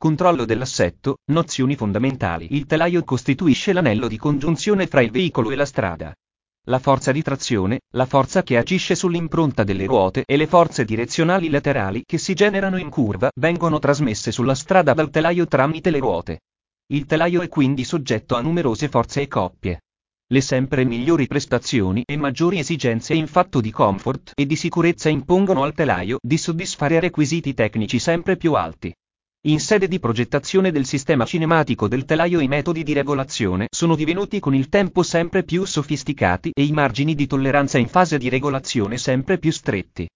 Controllo dell'assetto, nozioni fondamentali. Il telaio costituisce l'anello di congiunzione fra il veicolo e la strada. La forza di trazione, la forza che agisce sull'impronta delle ruote e le forze direzionali laterali che si generano in curva vengono trasmesse sulla strada dal telaio tramite le ruote. Il telaio è quindi soggetto a numerose forze e coppie. Le sempre migliori prestazioni e maggiori esigenze in fatto di comfort e di sicurezza impongono al telaio di soddisfare requisiti tecnici sempre più alti. In sede di progettazione del sistema cinematico del telaio i metodi di regolazione sono divenuti con il tempo sempre più sofisticati e i margini di tolleranza in fase di regolazione sempre più stretti.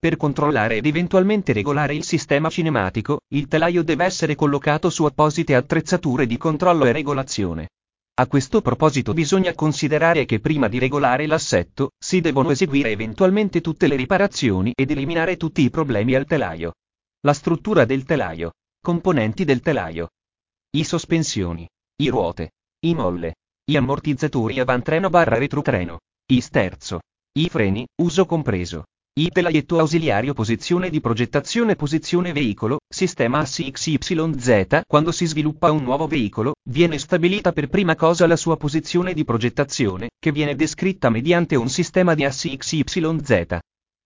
Per controllare ed eventualmente regolare il sistema cinematico, il telaio deve essere collocato su apposite attrezzature di controllo e regolazione. A questo proposito bisogna considerare che prima di regolare l'assetto, si devono eseguire eventualmente tutte le riparazioni ed eliminare tutti i problemi al telaio. La struttura del telaio. Componenti del telaio. I sospensioni. I ruote. I molle. I ammortizzatori avantreno barra retrotreno. I sterzo. I freni, uso compreso. I telaietto ausiliario posizione di progettazione posizione veicolo, sistema assi XYZ Quando si sviluppa un nuovo veicolo, viene stabilita per prima cosa la sua posizione di progettazione, che viene descritta mediante un sistema di assi XYZ.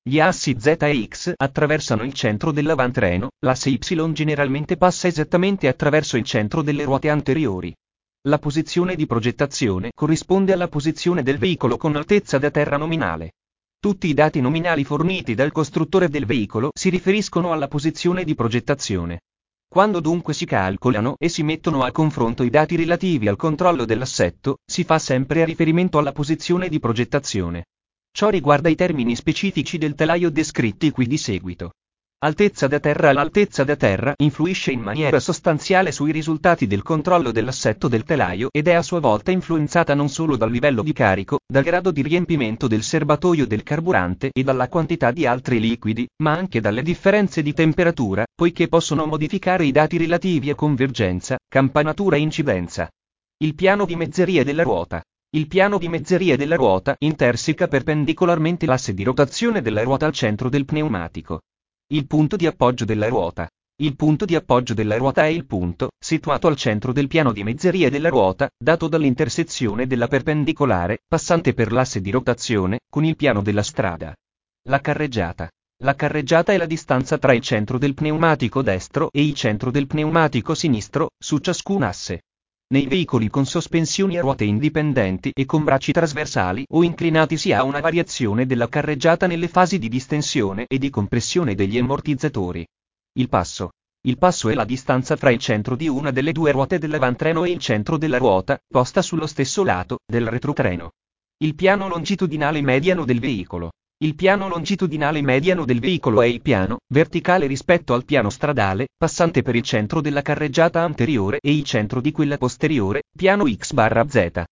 Gli assi Z e X attraversano il centro dell'avantreno, l'asse Y generalmente passa esattamente attraverso il centro delle ruote anteriori. La posizione di progettazione corrisponde alla posizione del veicolo con altezza da terra nominale. Tutti i dati nominali forniti dal costruttore del veicolo si riferiscono alla posizione di progettazione. Quando dunque si calcolano e si mettono a confronto i dati relativi al controllo dell'assetto, si fa sempre riferimento alla posizione di progettazione. Ciò riguarda i termini specifici del telaio descritti qui di seguito. Altezza da terra L'altezza da terra influisce in maniera sostanziale sui risultati del controllo dell'assetto del telaio ed è a sua volta influenzata non solo dal livello di carico, dal grado di riempimento del serbatoio del carburante e dalla quantità di altri liquidi, ma anche dalle differenze di temperatura, poiché possono modificare i dati relativi a convergenza, campanatura e incidenza. Il piano di mezzeria della ruota. Il piano di mezzeria della ruota interseca perpendicolarmente l'asse di rotazione della ruota al centro del pneumatico. Il punto di appoggio della ruota. Il punto di appoggio della ruota è il punto, situato al centro del piano di mezzeria della ruota, dato dall'intersezione della perpendicolare, passante per l'asse di rotazione, con il piano della strada. La carreggiata. La carreggiata è la distanza tra il centro del pneumatico destro e il centro del pneumatico sinistro, su ciascun asse. Nei veicoli con sospensioni a ruote indipendenti e con bracci trasversali o inclinati si ha una variazione della carreggiata nelle fasi di distensione e di compressione degli ammortizzatori. Il passo. Il passo è la distanza fra il centro di una delle due ruote dell'avantreno e il centro della ruota, posta sullo stesso lato, del retrotreno. Il piano longitudinale mediano del veicolo. Il piano longitudinale mediano del veicolo è il piano, verticale rispetto al piano stradale, passante per il centro della carreggiata anteriore e il centro di quella posteriore, piano x barra z.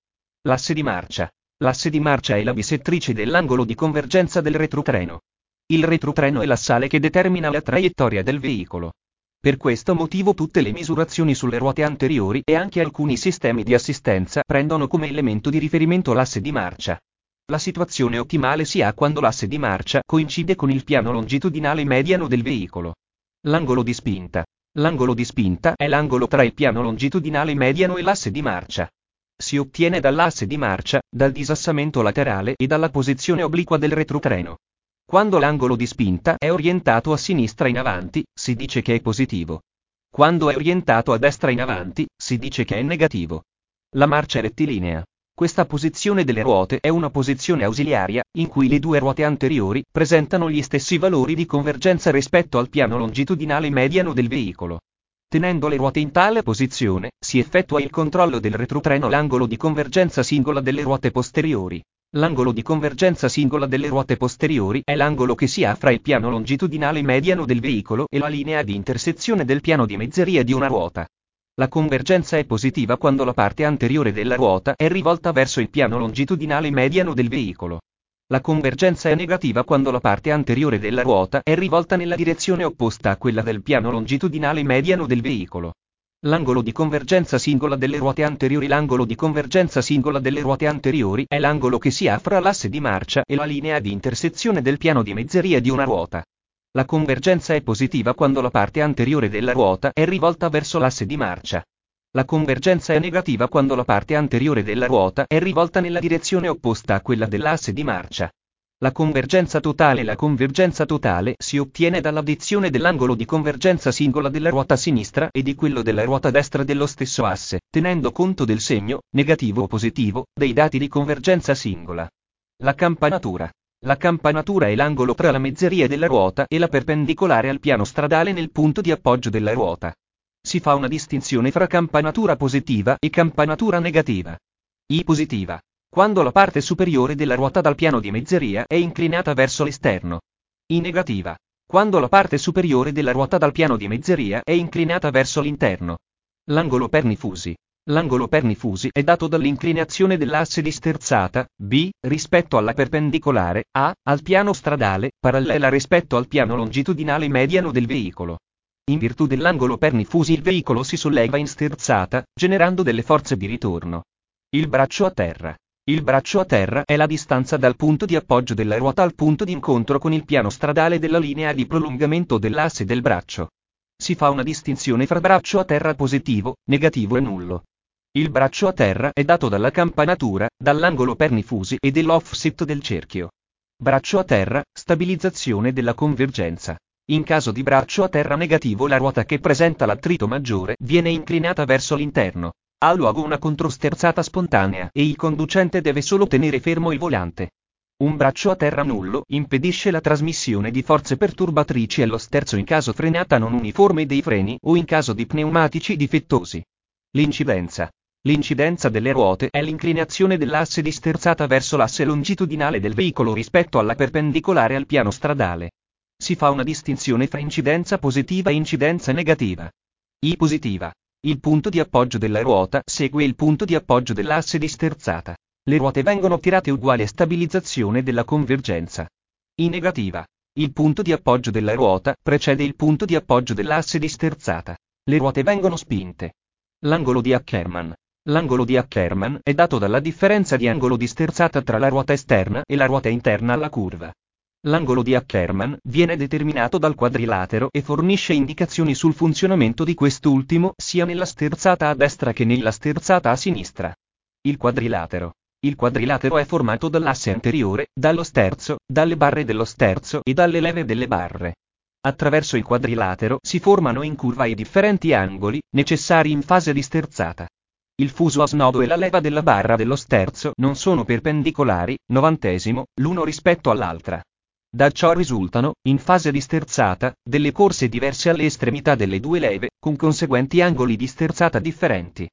L'asse di marcia. L'asse di marcia è la bisettrice dell'angolo di convergenza del retrotreno. Il retrotreno è l'assale che determina la traiettoria del veicolo. Per questo motivo tutte le misurazioni sulle ruote anteriori e anche alcuni sistemi di assistenza prendono come elemento di riferimento l'asse di marcia. La situazione ottimale si ha quando l'asse di marcia coincide con il piano longitudinale mediano del veicolo. L'angolo di spinta. L'angolo di spinta è l'angolo tra il piano longitudinale mediano e l'asse di marcia. Si ottiene dall'asse di marcia, dal disassamento laterale e dalla posizione obliqua del retrotreno. Quando l'angolo di spinta è orientato a sinistra in avanti, si dice che è positivo. Quando è orientato a destra in avanti, si dice che è negativo. La marcia è rettilinea. Questa posizione delle ruote è una posizione ausiliaria, in cui le due ruote anteriori presentano gli stessi valori di convergenza rispetto al piano longitudinale mediano del veicolo. Tenendo le ruote in tale posizione, si effettua il controllo del retrotreno l'angolo di convergenza singola delle ruote posteriori. L'angolo di convergenza singola delle ruote posteriori è l'angolo che si ha fra il piano longitudinale mediano del veicolo e la linea di intersezione del piano di mezzeria di una ruota. La convergenza è positiva quando la parte anteriore della ruota è rivolta verso il piano longitudinale mediano del veicolo. La convergenza è negativa quando la parte anteriore della ruota è rivolta nella direzione opposta a quella del piano longitudinale mediano del veicolo. L'angolo di convergenza singola delle ruote anteriori L'angolo di convergenza singola delle ruote anteriori è l'angolo che si ha fra l'asse di marcia e la linea di intersezione del piano di mezzeria di una ruota. La convergenza è positiva quando la parte anteriore della ruota è rivolta verso l'asse di marcia. La convergenza è negativa quando la parte anteriore della ruota è rivolta nella direzione opposta a quella dell'asse di marcia. La convergenza totale La convergenza totale si ottiene dall'addizione dell'angolo di convergenza singola della ruota sinistra e di quello della ruota destra dello stesso asse, tenendo conto del segno, negativo o positivo, dei dati di convergenza singola. La campanatura. La campanatura è l'angolo tra la mezzeria della ruota e la perpendicolare al piano stradale nel punto di appoggio della ruota. Si fa una distinzione fra campanatura positiva e campanatura negativa. I positiva. Quando la parte superiore della ruota dal piano di mezzeria è inclinata verso l'esterno. I negativa. Quando la parte superiore della ruota dal piano di mezzeria è inclinata verso l'interno. L'angolo pernifusi. L'angolo pernifusi è dato dall'inclinazione dell'asse di sterzata, B, rispetto alla perpendicolare, A, al piano stradale, parallela rispetto al piano longitudinale mediano del veicolo. In virtù dell'angolo pernifusi il veicolo si solleva in sterzata, generando delle forze di ritorno. Il braccio a terra. Il braccio a terra è la distanza dal punto di appoggio della ruota al punto di incontro con il piano stradale della linea di prolungamento dell'asse del braccio. Si fa una distinzione fra braccio a terra positivo, negativo e nullo. Il braccio a terra è dato dalla campanatura, dall'angolo pernifusi e dell'offset del cerchio. Braccio a terra, stabilizzazione della convergenza. In caso di braccio a terra negativo la ruota che presenta l'attrito maggiore viene inclinata verso l'interno. Ha luogo una controsterzata spontanea e il conducente deve solo tenere fermo il volante. Un braccio a terra nullo impedisce la trasmissione di forze perturbatrici allo sterzo in caso frenata non uniforme dei freni o in caso di pneumatici difettosi. L'incidenza. L'incidenza delle ruote è l'inclinazione dell'asse di sterzata verso l'asse longitudinale del veicolo rispetto alla perpendicolare al piano stradale. Si fa una distinzione fra incidenza positiva e incidenza negativa. I positiva. Il punto di appoggio della ruota segue il punto di appoggio dell'asse di sterzata. Le ruote vengono tirate uguali a stabilizzazione della convergenza. I negativa. Il punto di appoggio della ruota precede il punto di appoggio dell'asse di sterzata. Le ruote vengono spinte. L'angolo di Ackermann. L'angolo di Ackermann è dato dalla differenza di angolo di sterzata tra la ruota esterna e la ruota interna alla curva. L'angolo di Ackermann viene determinato dal quadrilatero e fornisce indicazioni sul funzionamento di quest'ultimo sia nella sterzata a destra che nella sterzata a sinistra. Il quadrilatero. Il quadrilatero è formato dall'asse anteriore, dallo sterzo, dalle barre dello sterzo e dalle leve delle barre. Attraverso il quadrilatero si formano in curva i differenti angoli, necessari in fase di sterzata. Il fuso a snodo e la leva della barra dello sterzo non sono perpendicolari, novantesimo, l'uno rispetto all'altra. Da ciò risultano, in fase di sterzata, delle corse diverse alle estremità delle due leve, con conseguenti angoli di sterzata differenti.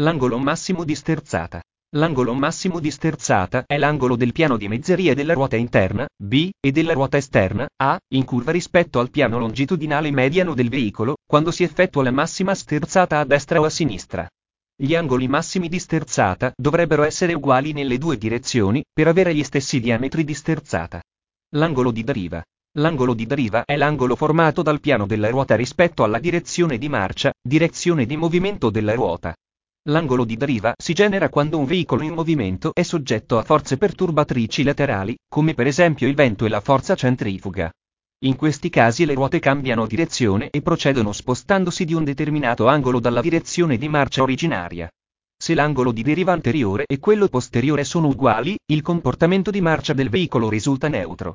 L'angolo massimo di sterzata. L'angolo massimo di sterzata è l'angolo del piano di mezzeria della ruota interna, B, e della ruota esterna, A, in curva rispetto al piano longitudinale mediano del veicolo, quando si effettua la massima sterzata a destra o a sinistra. Gli angoli massimi di sterzata dovrebbero essere uguali nelle due direzioni, per avere gli stessi diametri di sterzata. L'angolo di deriva. L'angolo di deriva è l'angolo formato dal piano della ruota rispetto alla direzione di marcia, direzione di movimento della ruota. L'angolo di deriva si genera quando un veicolo in movimento è soggetto a forze perturbatrici laterali, come per esempio il vento e la forza centrifuga. In questi casi le ruote cambiano direzione e procedono spostandosi di un determinato angolo dalla direzione di marcia originaria. Se l'angolo di deriva anteriore e quello posteriore sono uguali, il comportamento di marcia del veicolo risulta neutro.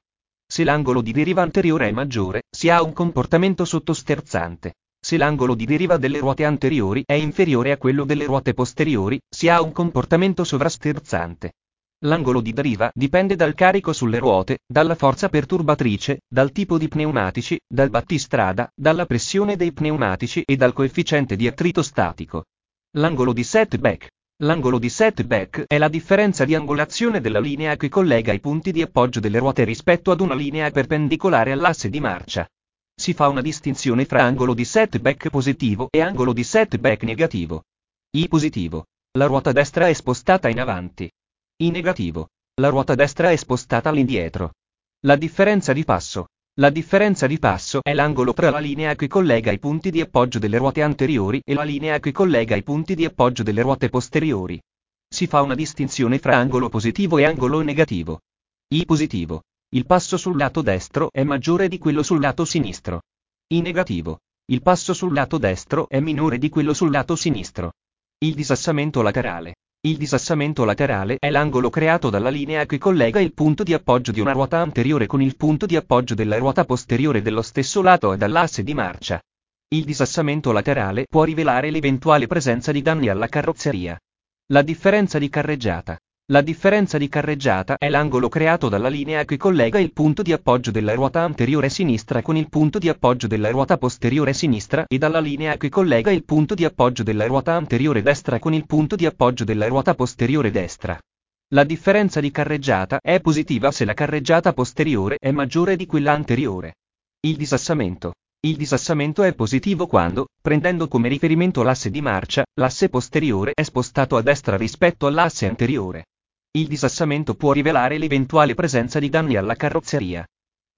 Se l'angolo di deriva anteriore è maggiore, si ha un comportamento sottosterzante. Se l'angolo di deriva delle ruote anteriori è inferiore a quello delle ruote posteriori, si ha un comportamento sovrasterzante. L'angolo di deriva dipende dal carico sulle ruote, dalla forza perturbatrice, dal tipo di pneumatici, dal battistrada, dalla pressione dei pneumatici e dal coefficiente di attrito statico. L'angolo di setback. L'angolo di setback è la differenza di angolazione della linea che collega i punti di appoggio delle ruote rispetto ad una linea perpendicolare all'asse di marcia. Si fa una distinzione fra angolo di setback positivo e angolo di setback negativo. I positivo. La ruota destra è spostata in avanti. In negativo, la ruota destra è spostata all'indietro. La differenza di passo. La differenza di passo è l'angolo tra la linea che collega i punti di appoggio delle ruote anteriori e la linea che collega i punti di appoggio delle ruote posteriori. Si fa una distinzione fra angolo positivo e angolo negativo. I positivo. Il passo sul lato destro è maggiore di quello sul lato sinistro. In negativo. Il passo sul lato destro è minore di quello sul lato sinistro. Il disassamento laterale. Il disassamento laterale è l'angolo creato dalla linea che collega il punto di appoggio di una ruota anteriore con il punto di appoggio della ruota posteriore dello stesso lato e dall'asse di marcia. Il disassamento laterale può rivelare l'eventuale presenza di danni alla carrozzeria. La differenza di carreggiata. La differenza di carreggiata è l'angolo creato dalla linea che collega il punto di appoggio della ruota anteriore sinistra con il punto di appoggio della ruota posteriore sinistra e dalla linea che collega il punto di appoggio della ruota anteriore destra con il punto di appoggio della ruota posteriore destra. La differenza di carreggiata è positiva se la carreggiata posteriore è maggiore di quella anteriore. Il disassamento. Il disassamento è positivo quando, prendendo come riferimento l'asse di marcia, l'asse posteriore è spostato a destra rispetto all'asse anteriore. Il disassamento può rivelare l'eventuale presenza di danni alla carrozzeria.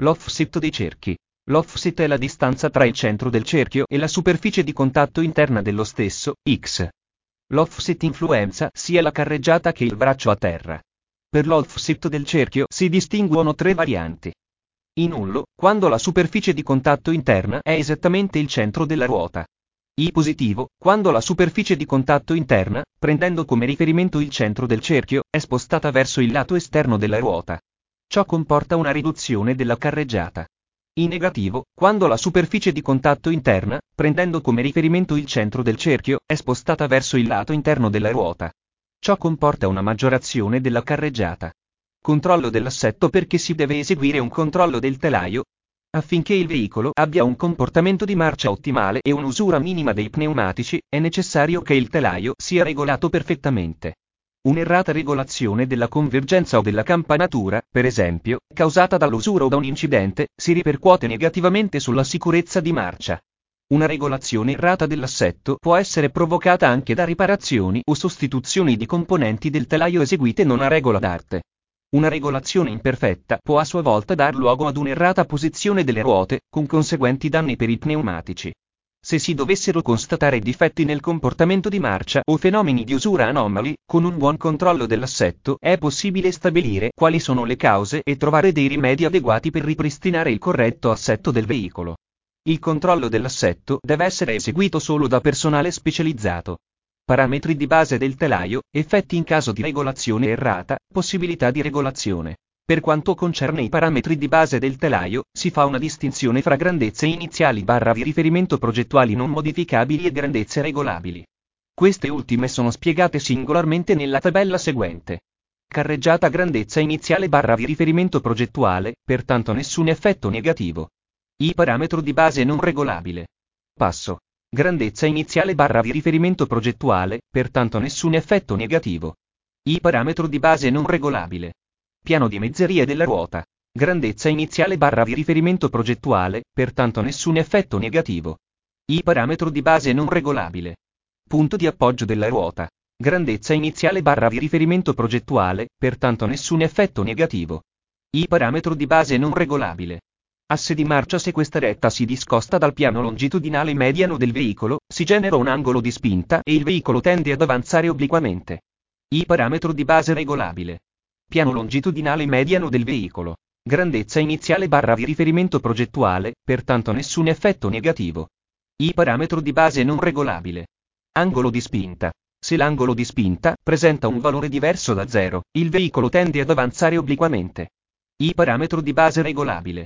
L'offset dei cerchi. L'offset è la distanza tra il centro del cerchio e la superficie di contatto interna dello stesso, x. L'offset influenza sia la carreggiata che il braccio a terra. Per l'offset del cerchio si distinguono tre varianti. I nullo, quando la superficie di contatto interna è esattamente il centro della ruota. I positivo, quando la superficie di contatto interna, prendendo come riferimento il centro del cerchio, è spostata verso il lato esterno della ruota. Ciò comporta una riduzione della carreggiata. In negativo, quando la superficie di contatto interna, prendendo come riferimento il centro del cerchio, è spostata verso il lato interno della ruota. Ciò comporta una maggiorazione della carreggiata. Controllo dell'assetto perché si deve eseguire un controllo del telaio, Affinché il veicolo abbia un comportamento di marcia ottimale e un'usura minima dei pneumatici, è necessario che il telaio sia regolato perfettamente. Un'errata regolazione della convergenza o della campanatura, per esempio, causata dall'usura o da un incidente, si ripercuote negativamente sulla sicurezza di marcia. Una regolazione errata dell'assetto può essere provocata anche da riparazioni o sostituzioni di componenti del telaio eseguite non a regola d'arte. Una regolazione imperfetta può a sua volta dar luogo ad un'errata posizione delle ruote, con conseguenti danni per i pneumatici. Se si dovessero constatare difetti nel comportamento di marcia o fenomeni di usura anomali, con un buon controllo dell'assetto è possibile stabilire quali sono le cause e trovare dei rimedi adeguati per ripristinare il corretto assetto del veicolo. Il controllo dell'assetto deve essere eseguito solo da personale specializzato. Parametri di base del telaio, effetti in caso di regolazione errata, possibilità di regolazione. Per quanto concerne i parametri di base del telaio, si fa una distinzione fra grandezze iniziali barra di riferimento progettuali non modificabili e grandezze regolabili. Queste ultime sono spiegate singolarmente nella tabella seguente. Carreggiata grandezza iniziale barra di riferimento progettuale, pertanto nessun effetto negativo. I parametro di base non regolabile. Passo. Grandezza iniziale barra di riferimento progettuale, pertanto nessun effetto negativo. I parametro di base non regolabile. Piano di mezzeria della ruota. Grandezza iniziale barra di riferimento progettuale, pertanto nessun effetto negativo. I parametro di base non regolabile. Punto di appoggio della ruota. Grandezza iniziale barra di riferimento progettuale, pertanto nessun effetto negativo. I parametro di base non regolabile. Asse di marcia se questa retta si discosta dal piano longitudinale mediano del veicolo, si genera un angolo di spinta e il veicolo tende ad avanzare obliquamente. I parametro di base regolabile. Piano longitudinale mediano del veicolo. Grandezza iniziale barra di riferimento progettuale, pertanto nessun effetto negativo. I parametro di base non regolabile. Angolo di spinta. Se l'angolo di spinta presenta un valore diverso da zero, il veicolo tende ad avanzare obliquamente. I parametro di base regolabile.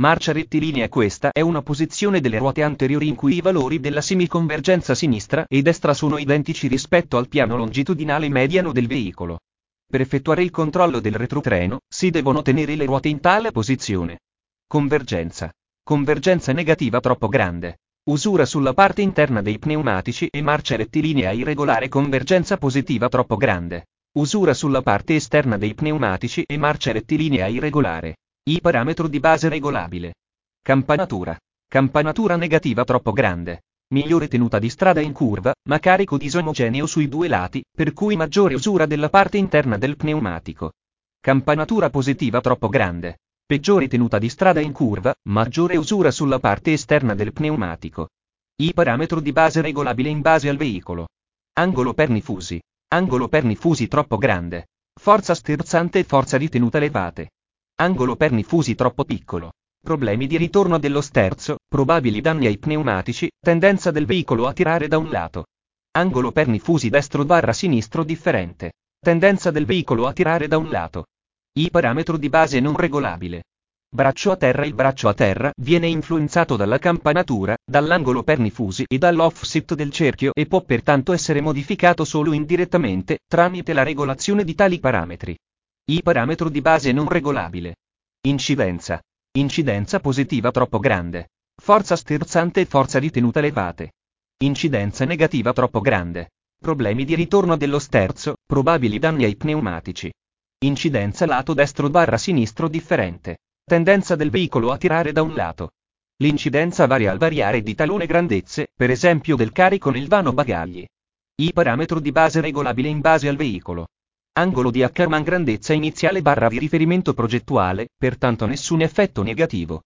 Marcia rettilinea Questa è una posizione delle ruote anteriori in cui i valori della semiconvergenza sinistra e destra sono identici rispetto al piano longitudinale mediano del veicolo. Per effettuare il controllo del retrotreno, si devono tenere le ruote in tale posizione. Convergenza. Convergenza negativa troppo grande. Usura sulla parte interna dei pneumatici e marcia rettilinea irregolare convergenza positiva troppo grande. Usura sulla parte esterna dei pneumatici e marcia rettilinea irregolare. I parametro di base regolabile. Campanatura. Campanatura negativa troppo grande. Migliore tenuta di strada in curva, ma carico disomogeneo sui due lati, per cui maggiore usura della parte interna del pneumatico. Campanatura positiva troppo grande. Peggiore tenuta di strada in curva, maggiore usura sulla parte esterna del pneumatico. I parametro di base regolabile in base al veicolo. Angolo perni fusi. Angolo perni fusi troppo grande. Forza sterzante e forza di tenuta elevate. Angolo perni fusi troppo piccolo. Problemi di ritorno dello sterzo, probabili danni ai pneumatici, tendenza del veicolo a tirare da un lato. Angolo perni fusi destro barra sinistro differente. Tendenza del veicolo a tirare da un lato. I parametro di base non regolabile. Braccio a terra Il braccio a terra viene influenzato dalla campanatura, dall'angolo perni fusi e dall'offset del cerchio e può pertanto essere modificato solo indirettamente, tramite la regolazione di tali parametri. I parametro di base non regolabile. Incidenza. Incidenza positiva troppo grande. Forza sterzante e forza di tenuta elevate. Incidenza negativa troppo grande. Problemi di ritorno dello sterzo, probabili danni ai pneumatici. Incidenza lato destro barra sinistro differente. Tendenza del veicolo a tirare da un lato. L'incidenza varia al variare di talune grandezze, per esempio del carico nel vano bagagli. I parametro di base regolabile in base al veicolo. Angolo di Ackermann grandezza iniziale barra di riferimento progettuale, pertanto nessun effetto negativo.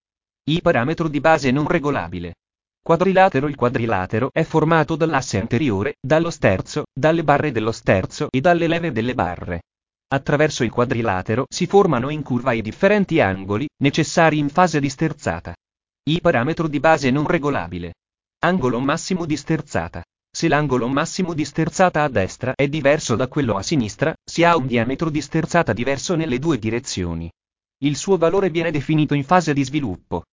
I parametro di base non regolabile. Quadrilatero Il quadrilatero è formato dall'asse anteriore, dallo sterzo, dalle barre dello sterzo e dalle leve delle barre. Attraverso il quadrilatero si formano in curva i differenti angoli, necessari in fase di sterzata. I parametro di base non regolabile. Angolo massimo di sterzata. Se l'angolo massimo di sterzata a destra è diverso da quello a sinistra, si ha un diametro di sterzata diverso nelle due direzioni. Il suo valore viene definito in fase di sviluppo.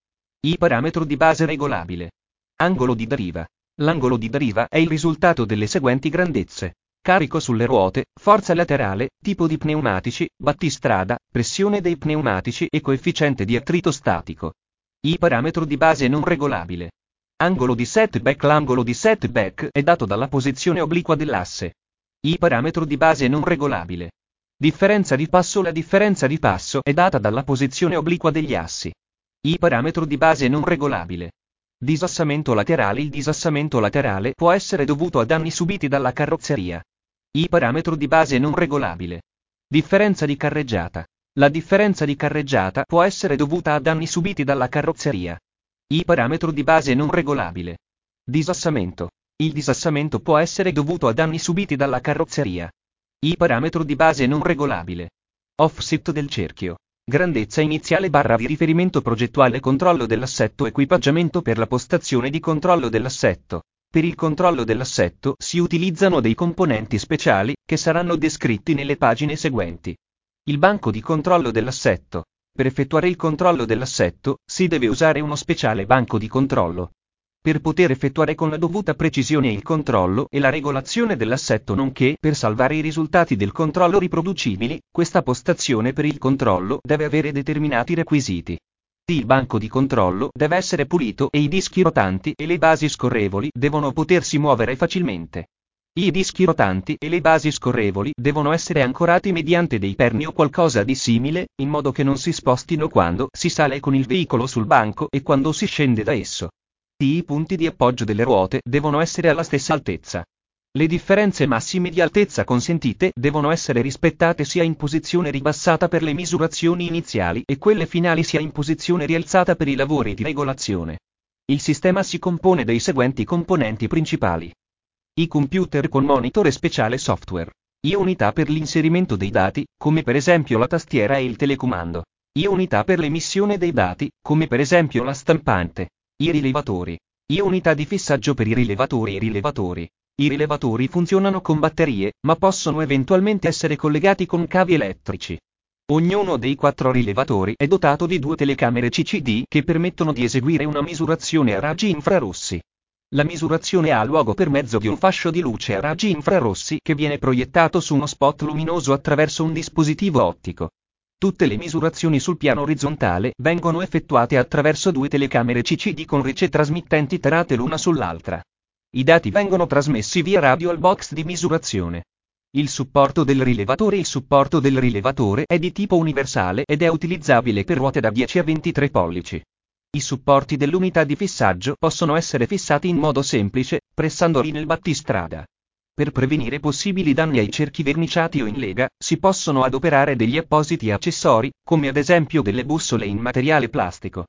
I parametro di base regolabile. Angolo di deriva. L'angolo di deriva è il risultato delle seguenti grandezze. Carico sulle ruote, forza laterale, tipo di pneumatici, battistrada, pressione dei pneumatici e coefficiente di attrito statico. I parametro di base non regolabile. Angolo di setback L'angolo di setback è dato dalla posizione obliqua dell'asse. I parametro di base non regolabile. Differenza di passo La differenza di passo è data dalla posizione obliqua degli assi. I parametro di base non regolabile. Disassamento laterale Il disassamento laterale può essere dovuto a danni subiti dalla carrozzeria. I parametro di base non regolabile. Differenza di carreggiata. La differenza di carreggiata può essere dovuta a danni subiti dalla carrozzeria. I parametro di base non regolabile. Disassamento. Il disassamento può essere dovuto a danni subiti dalla carrozzeria. I parametro di base non regolabile. Offset del cerchio. Grandezza iniziale barra di riferimento progettuale controllo dell'assetto equipaggiamento per la postazione di controllo dell'assetto. Per il controllo dell'assetto si utilizzano dei componenti speciali, che saranno descritti nelle pagine seguenti. Il banco di controllo dell'assetto. Per effettuare il controllo dell'assetto, si deve usare uno speciale banco di controllo. Per poter effettuare con la dovuta precisione il controllo e la regolazione dell'assetto nonché per salvare i risultati del controllo riproducibili, questa postazione per il controllo deve avere determinati requisiti. Il banco di controllo deve essere pulito e i dischi rotanti e le basi scorrevoli devono potersi muovere facilmente. I dischi rotanti e le basi scorrevoli devono essere ancorati mediante dei perni o qualcosa di simile, in modo che non si spostino quando si sale con il veicolo sul banco e quando si scende da esso. I punti di appoggio delle ruote devono essere alla stessa altezza. Le differenze massime di altezza consentite devono essere rispettate sia in posizione ribassata per le misurazioni iniziali e quelle finali sia in posizione rialzata per i lavori di regolazione. Il sistema si compone dei seguenti componenti principali. I computer con monitor e speciale software. I unità per l'inserimento dei dati, come per esempio la tastiera e il telecomando. I unità per l'emissione dei dati, come per esempio la stampante. I rilevatori. I unità di fissaggio per i rilevatori e i rilevatori. I rilevatori funzionano con batterie, ma possono eventualmente essere collegati con cavi elettrici. Ognuno dei quattro rilevatori è dotato di due telecamere CCD che permettono di eseguire una misurazione a raggi infrarossi. La misurazione ha luogo per mezzo di un fascio di luce a raggi infrarossi che viene proiettato su uno spot luminoso attraverso un dispositivo ottico. Tutte le misurazioni sul piano orizzontale vengono effettuate attraverso due telecamere CCD con ricetrasmittenti tarate l'una sull'altra. I dati vengono trasmessi via radio al box di misurazione. Il supporto del rilevatore Il supporto del rilevatore è di tipo universale ed è utilizzabile per ruote da 10 a 23 pollici. I supporti dell'unità di fissaggio possono essere fissati in modo semplice, pressandoli nel battistrada. Per prevenire possibili danni ai cerchi verniciati o in lega, si possono adoperare degli appositi accessori, come ad esempio delle bussole in materiale plastico.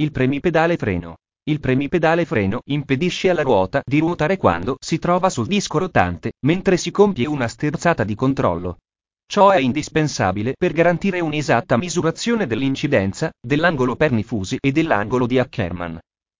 Il premipedale freno. Il premipedale freno impedisce alla ruota di ruotare quando si trova sul disco rotante, mentre si compie una sterzata di controllo. Ciò è indispensabile per garantire un'esatta misurazione dell'incidenza, dell'angolo pernifusi e dell'angolo di Ackermann.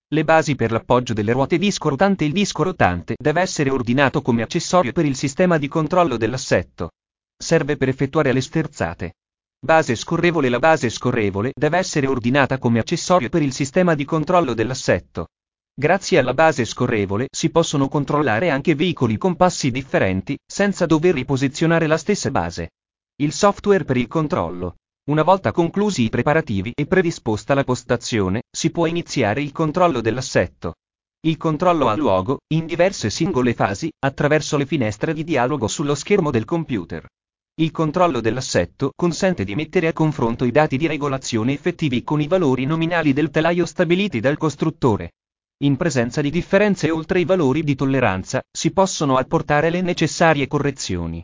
Le basi per l'appoggio delle ruote disco rotante Il disco rotante deve essere ordinato come accessorio per il sistema di controllo dell'assetto. Serve per effettuare le sterzate. Base scorrevole La base scorrevole deve essere ordinata come accessorio per il sistema di controllo dell'assetto. Grazie alla base scorrevole si possono controllare anche veicoli con passi differenti, senza dover riposizionare la stessa base. Il software per il controllo. Una volta conclusi i preparativi e predisposta la postazione, si può iniziare il controllo dell'assetto. Il controllo ha luogo, in diverse singole fasi, attraverso le finestre di dialogo sullo schermo del computer. Il controllo dell'assetto consente di mettere a confronto i dati di regolazione effettivi con i valori nominali del telaio stabiliti dal costruttore. In presenza di differenze oltre i valori di tolleranza, si possono apportare le necessarie correzioni.